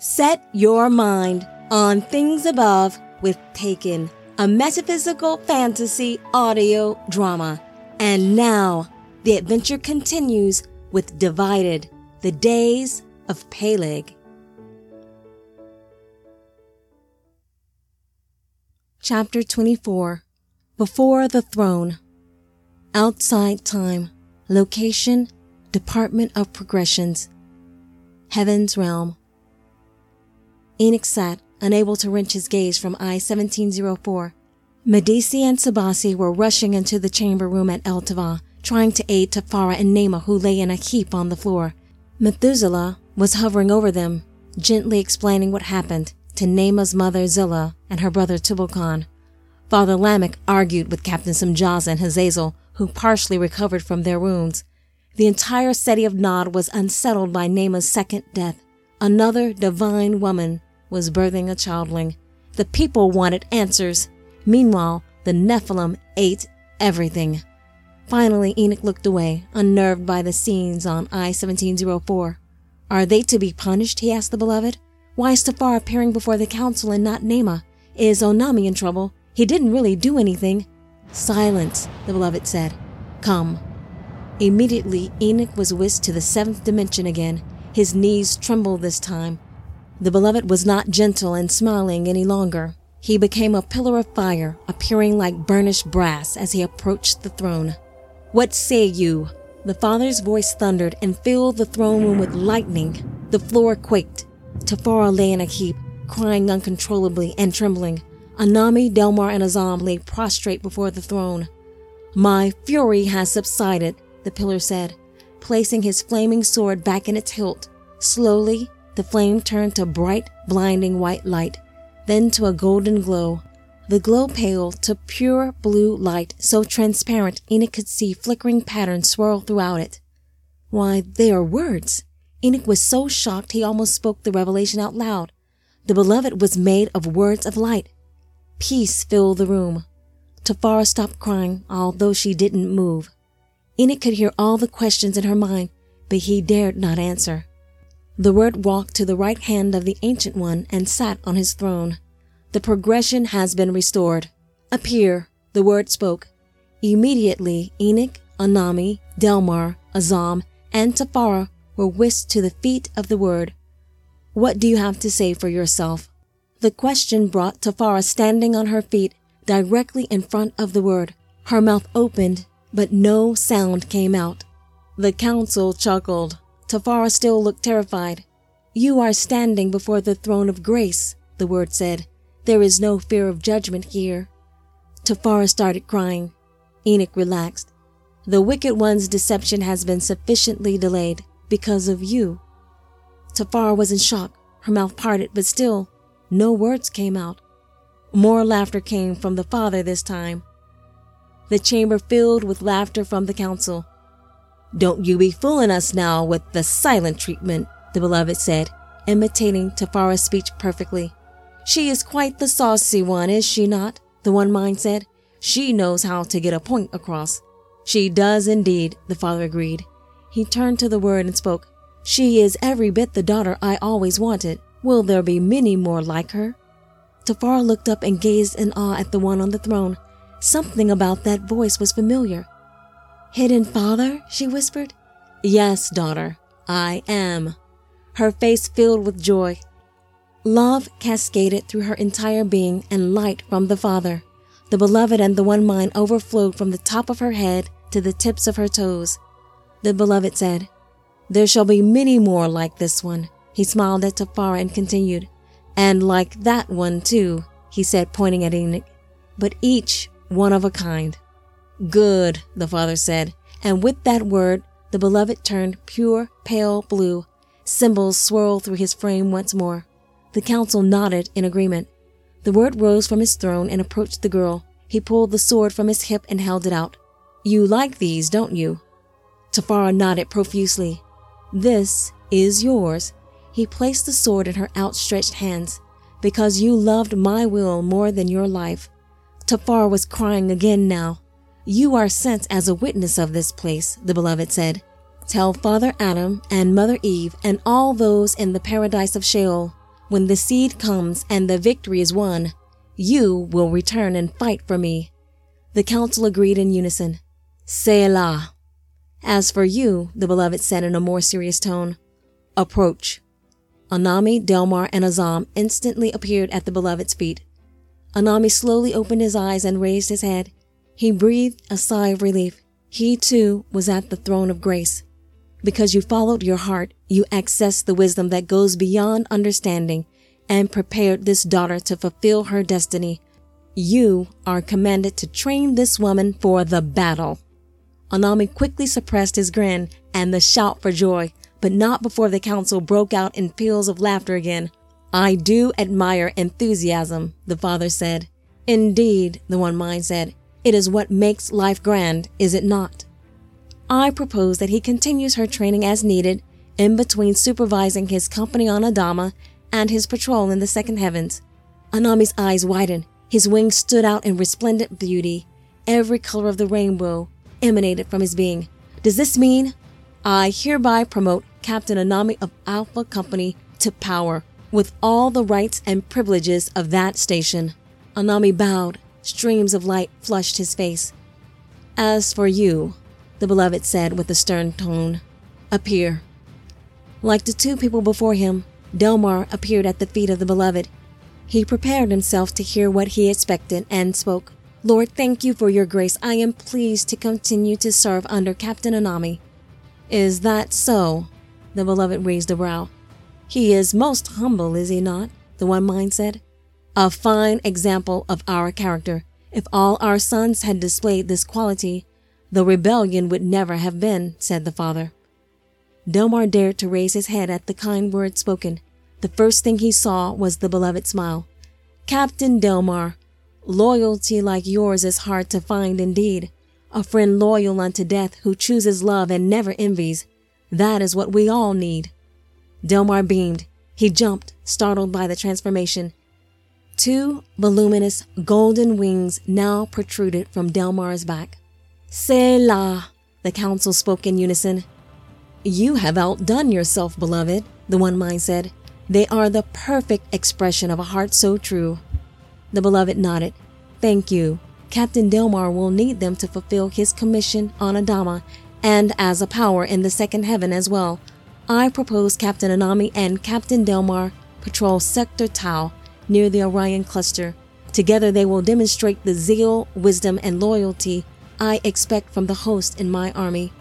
Set your mind on things above with Taken, a metaphysical fantasy audio drama. And now, the adventure continues with Divided, the Days of Peleg. Chapter 24 Before the Throne Outside Time Location Department of Progressions Heaven's Realm Enoch sat, unable to wrench his gaze from I-1704. Medici and Sabasi were rushing into the chamber room at El Tava, trying to aid Tafara and Nema who lay in a heap on the floor. Methuselah was hovering over them, gently explaining what happened to Nema's mother Zillah and her brother Tubal-Cain. Father Lamech argued with Captain Simjaza and Hazazel, who partially recovered from their wounds. The entire city of Nod was unsettled by Nema's second death. Another divine woman was birthing a childling. The people wanted answers. Meanwhile, the Nephilim ate everything. Finally, Enoch looked away, unnerved by the scenes on I-1704. Are they to be punished? he asked the beloved. Why is Tafara appearing before the council and not Nema? Is Anami in trouble? He didn't really do anything. Silence, the beloved said. Come. Immediately, Enoch was whisked to the seventh dimension again. His knees trembled this time. The beloved was not gentle and smiling any longer. He became a pillar of fire, appearing like burnished brass as he approached the throne. What say you? The father's voice thundered and filled the throne room with lightning. The floor quaked. Tafara lay in a heap, crying uncontrollably and trembling. Anami, Delmar, and Azam lay prostrate before the throne. My fury has subsided, the pillar said, placing his flaming sword back in its hilt. Slowly, the flame turned to bright, blinding white light, then to a golden glow. The glow paled to pure blue light, so transparent Enoch could see flickering patterns swirl throughout it. Why, they are words. Enoch was so shocked he almost spoke the revelation out loud. The beloved was made of words of light. Peace filled the room. Tafara stopped crying, although she didn't move. Enoch could hear all the questions in her mind, but he dared not answer. The word walked to the right hand of the Ancient One and sat on his throne. The progression has been restored. Appear, the word spoke. Immediately, Enoch, Anami, Delmar, Azam, and Tafara were whisked to the feet of the word. What do you have to say for yourself? The question brought Tafara standing on her feet directly in front of the word. Her mouth opened, but no sound came out. The council chuckled. Tafara still looked terrified. You are standing before the throne of grace, the word said. There is no fear of judgment here. Tafara started crying. Enoch relaxed. The wicked one's deception has been sufficiently delayed because of you. Tafara was in shock, her mouth parted, but still, no words came out. More laughter came from the father this time. The chamber filled with laughter from the council. Don't you be fooling us now with the silent treatment, the beloved said, imitating Tafara's speech perfectly. She is quite the saucy one, is she not? The one mind said. She knows how to get a point across. She does indeed, the father agreed. He turned to the word and spoke. She is every bit the daughter I always wanted. Will there be many more like her? Tafara looked up and gazed in awe at the one on the throne. Something about that voice was familiar. Hidden father? she whispered. Yes, daughter, I am. Her face filled with joy. Love cascaded through her entire being and light from the Father. The beloved and the one mind overflowed from the top of her head to the tips of her toes. The beloved said, There shall be many more like this one. He smiled at Tafara and continued, And like that one too, he said, pointing at Enoch, but each one of a kind. Good, the father said, and with that word, the beloved turned pure, pale blue. Symbols swirled through his frame once more. The council nodded in agreement. The word rose from his throne and approached the girl. He pulled the sword from his hip and held it out. You like these, don't you? Tafara nodded profusely. This is yours. He placed the sword in her outstretched hands. Because you loved my will more than your life. Tafara was crying again now. You are sent as a witness of this place, the beloved said. Tell Father Adam and Mother Eve and all those in the paradise of Sheol when the seed comes and the victory is won, you will return and fight for me. The council agreed in unison. Selah. As for you, the beloved said in a more serious tone, approach. Anami, Delmar, and Azam instantly appeared at the beloved's feet. Anami slowly opened his eyes and raised his head. He breathed a sigh of relief. He too was at the throne of grace. Because you followed your heart, you accessed the wisdom that goes beyond understanding and prepared this daughter to fulfill her destiny. You are commanded to train this woman for the battle. Anami quickly suppressed his grin and the shout for joy, but not before the council broke out in peals of laughter again. I do admire enthusiasm, the father said. Indeed, the one mind said, it is what makes life grand, is it not? I propose that he continues her training as needed in between supervising his company on Adama and his patrol in the second heavens. Anami's eyes widened. His wings stood out in resplendent beauty. Every color of the rainbow emanated from his being. Does this mean I hereby promote Captain Anami of Alpha Company to power with all the rights and privileges of that station? Anami bowed. Streams of light flushed his face. As for you, the beloved said with a stern tone. Appear. Like the two people before him, Delmar appeared at the feet of the beloved. He prepared himself to hear what he expected and spoke. Lord, thank you for your grace. I am pleased to continue to serve under Captain Anami. Is that so? The beloved raised a brow. He is most humble, is he not? The one mind said. A fine example of our character. If all our sons had displayed this quality, the rebellion would never have been, said the father. Delmar dared to raise his head at the kind words spoken. The first thing he saw was the beloved smile. Captain Delmar, loyalty like yours is hard to find indeed. A friend loyal unto death who chooses love and never envies. That is what we all need. Delmar beamed. He jumped, startled by the transformation. Two voluminous golden wings now protruded from Delmar's back. Selah, the council spoke in unison. You have outdone yourself, beloved, the one mind said. They are the perfect expression of a heart so true. The beloved nodded. Thank you. Captain Delmar will need them to fulfill his commission on Adama and as a power in the second heaven as well. I propose Captain Anami and Captain Delmar patrol Sector Tau near the Orion cluster. Together they will demonstrate the zeal, wisdom, and loyalty I expect from the host in my army.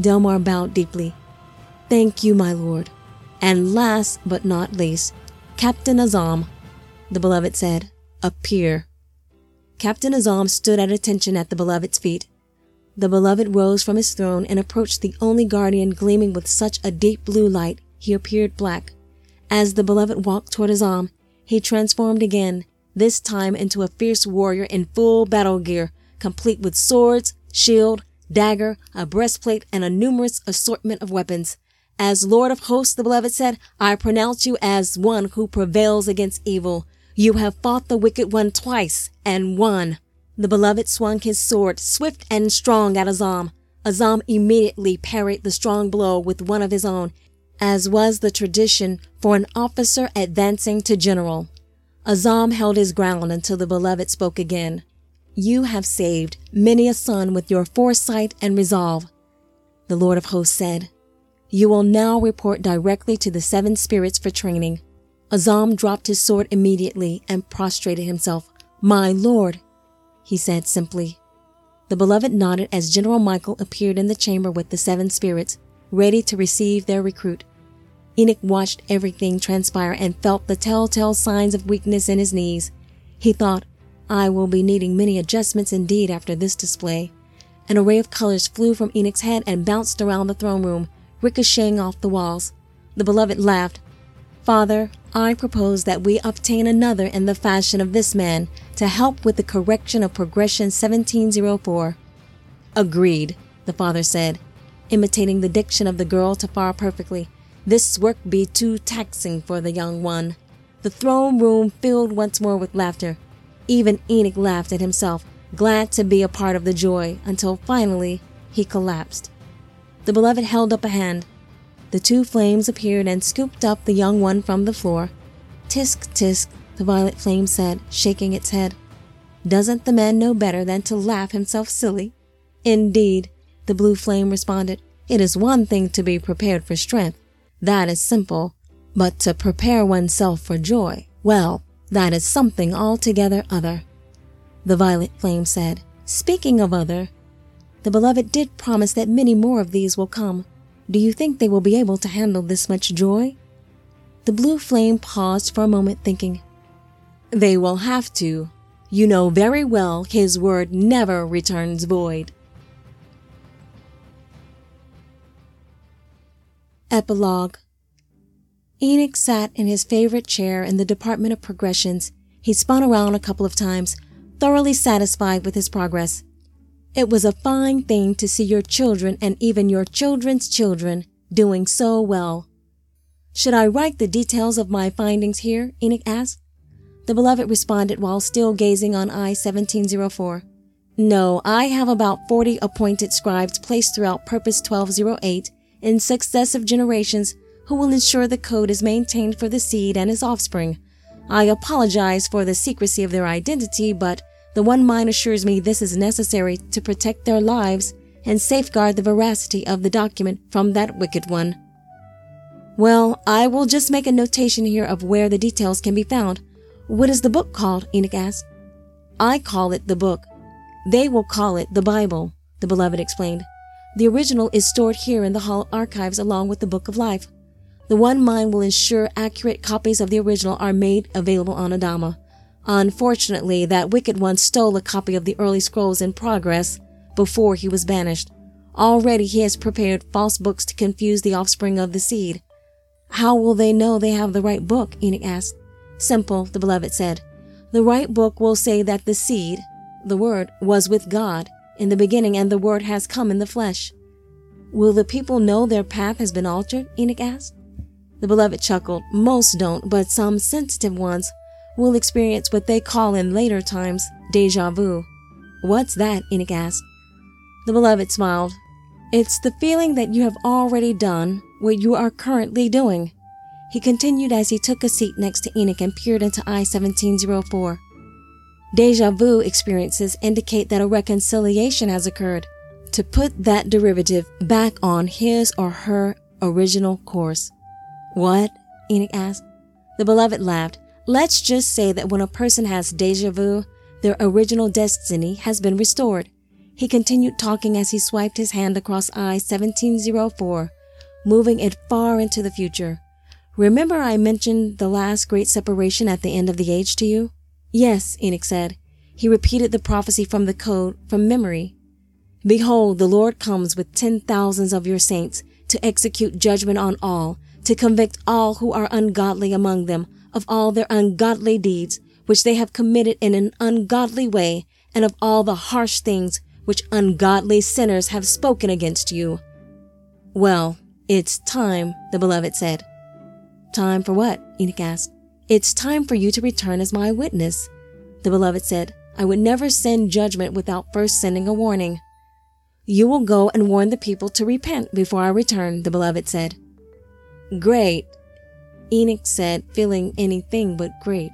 Delmar bowed deeply. Thank you, my lord. And last but not least, Captain Azam, the beloved said, appear. Captain Azam stood at attention at the beloved's feet. The beloved rose from his throne and approached the only guardian gleaming with such a deep blue light he appeared black. As the beloved walked toward Azam, he transformed again, this time into a fierce warrior in full battle gear, complete with swords, shield, dagger, a breastplate, and a numerous assortment of weapons. As Lord of hosts, the beloved said, I pronounce you as one who prevails against evil. You have fought the wicked one twice and won. The beloved swung his sword, swift and strong, at Azam. Azam immediately parried the strong blow with one of his own, as was the tradition for an officer advancing to general. Azam held his ground until the beloved spoke again. You have saved many a son with your foresight and resolve. The Lord of hosts said, You will now report directly to the seven spirits for training. Azam dropped his sword immediately and prostrated himself. My Lord, he said simply. The beloved nodded as General Michael appeared in the chamber with the seven spirits, ready to receive their recruit. Enoch watched everything transpire and felt the telltale signs of weakness in his knees. He thought, I will be needing many adjustments indeed after this display. An array of colors flew from Enoch's head and bounced around the throne room, ricocheting off the walls. The beloved laughed. Father, I propose that we obtain another in the fashion of this man to help with the correction of progression 1704. Agreed, the father said, imitating the diction of the girl Tafara perfectly. This work be too taxing for the young one. The throne room filled once more with laughter. Even Enoch laughed at himself, glad to be a part of the joy, until finally he collapsed. The beloved held up a hand. The two flames appeared and scooped up the young one from the floor. Tisk, tisk, the violet flame said, shaking its head. Doesn't the man know better than to laugh himself silly? Indeed, the blue flame responded. It is one thing to be prepared for strength. That is simple. But to prepare oneself for joy, well, that is something altogether other. The violet flame said, Speaking of other, the beloved did promise that many more of these will come. Do you think they will be able to handle this much joy? The blue flame paused for a moment, thinking, They will have to. You know very well his word never returns void. Epilogue Enoch sat in his favorite chair in the Department of Progressions. He spun around a couple of times, thoroughly satisfied with his progress. It was a fine thing to see your children and even your children's children doing so well. Should I write the details of my findings here? Enoch asked. The beloved responded while still gazing on I 1704. No, I have about 40 appointed scribes placed throughout Purpose 1208 in successive generations who will ensure the code is maintained for the seed and his offspring. I apologize for the secrecy of their identity, but the One Mind assures me this is necessary to protect their lives and safeguard the veracity of the document from that wicked one. Well, I will just make a notation here of where the details can be found. What is the book called? Enoch asked. I call it the book. They will call it the Bible, the beloved explained. The original is stored here in the Hall archives along with the Book of Life. The One Mind will ensure accurate copies of the original are made available on Adama. Unfortunately, that wicked one stole a copy of the early scrolls in progress before he was banished. Already he has prepared false books to confuse the offspring of the seed. How will they know they have the right book? Enoch asked. Simple, the beloved said. The right book will say that the seed, the word, was with God in the beginning and the word has come in the flesh. Will the people know their path has been altered? Enoch asked. The beloved chuckled. Most don't, but some sensitive ones will experience what they call in later times deja vu. What's that? Enoch asked. The beloved smiled. It's the feeling that you have already done what you are currently doing. He continued as he took a seat next to Enoch and peered into I 1704. Deja vu experiences indicate that a reconciliation has occurred to put that derivative back on his or her original course. What? Enoch asked. The beloved laughed. Let's just say that when a person has deja vu, their original destiny has been restored. He continued talking as he swiped his hand across I 1704, moving it far into the future. Remember I mentioned the last great separation at the end of the age to you? Yes, Enoch said. He repeated the prophecy from the code from memory. Behold, the Lord comes with ten thousands of your saints to execute judgment on all, to convict all who are ungodly among them of all their ungodly deeds which they have committed in an ungodly way, and of all the harsh things which ungodly sinners have spoken against you. Well, it's time, the beloved said. Time for what? Enoch asked. It's time for you to return as my witness. The beloved said, I would never send judgment without first sending a warning. You will go and warn the people to repent before I return, the beloved said. Great, Enoch said, feeling anything but great.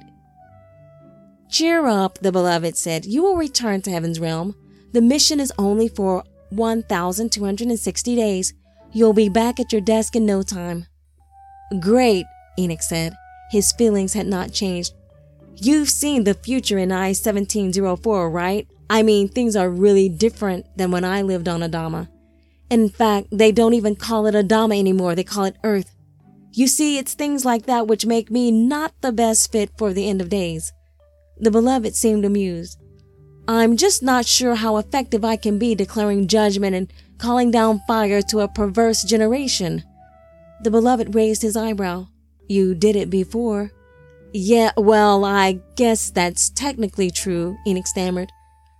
Cheer up, the beloved said. You will return to heaven's realm. The mission is only for 1,260 days. You'll be back at your desk in no time. Great, Enoch said. His feelings had not changed. You've seen the future in I 1704, right? I mean, things are really different than when I lived on Adama. In fact, they don't even call it Adama anymore. They call it Earth. You see, it's things like that which make me not the best fit for the end of days. The beloved seemed amused. I'm just not sure how effective I can be declaring judgment and calling down fire to a perverse generation. The beloved raised his eyebrow. You did it before. Yeah, well, I guess that's technically true, Enoch stammered.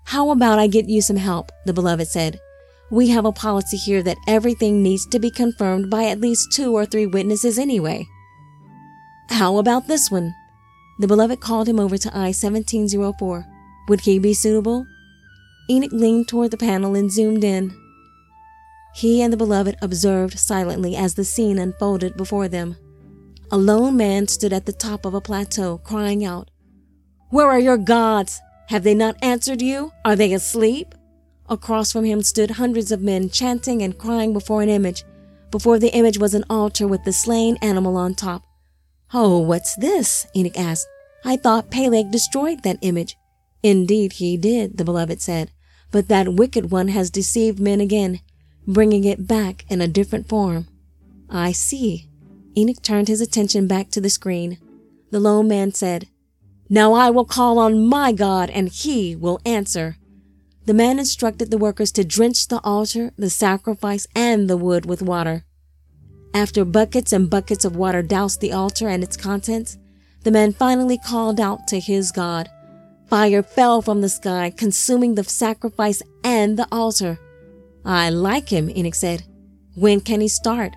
How about I get you some help? The beloved said. We have a policy here that everything needs to be confirmed by at least two or three witnesses anyway. How about this one? The beloved called him over to I 1704. Would he be suitable? Enoch leaned toward the panel and zoomed in. He and the beloved observed silently as the scene unfolded before them. A lone man stood at the top of a plateau, crying out, Where are your gods? Have they not answered you? Are they asleep? Across from him stood hundreds of men chanting and crying before an image. Before the image was an altar with the slain animal on top. Oh, what's this? Enoch asked. I thought Peleg destroyed that image. Indeed, he did, the beloved said. But that wicked one has deceived men again, bringing it back in a different form. I see. Enoch turned his attention back to the screen. The lone man said, Now I will call on my God, and he will answer. The man instructed the workers to drench the altar, the sacrifice, and the wood with water. After buckets and buckets of water doused the altar and its contents, the man finally called out to his God. Fire fell from the sky, consuming the sacrifice and the altar. I like him, Enoch said. When can he start?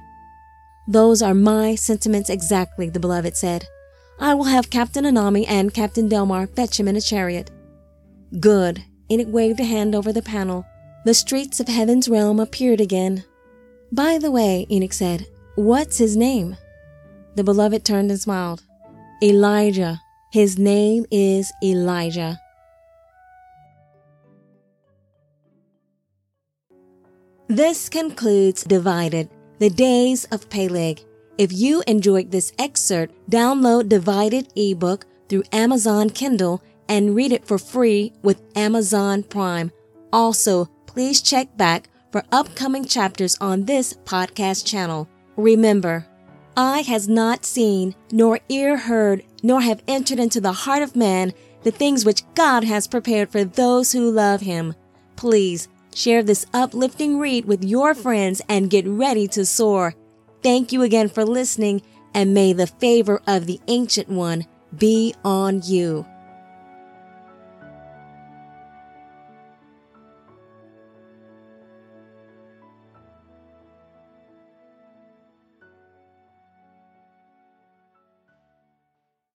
Those are my sentiments exactly, the beloved said. I will have Captain Anami and Captain Delmar fetch him in a chariot. Good. Enoch waved a hand over the panel. The streets of heaven's realm appeared again. By the way, Enoch said, what's his name? The beloved turned and smiled. Elijah. His name is Elijah. This concludes Divided the Days of Peleg. If you enjoyed this excerpt, download Divided ebook through Amazon Kindle and read it for free with Amazon Prime. Also, please check back for upcoming chapters on this podcast channel. Remember, eye has not seen, nor ear heard, nor have entered into the heart of man the things which God has prepared for those who love him. Please Share this uplifting read with your friends and get ready to soar. Thank you again for listening, and may the favor of the Ancient One be on you.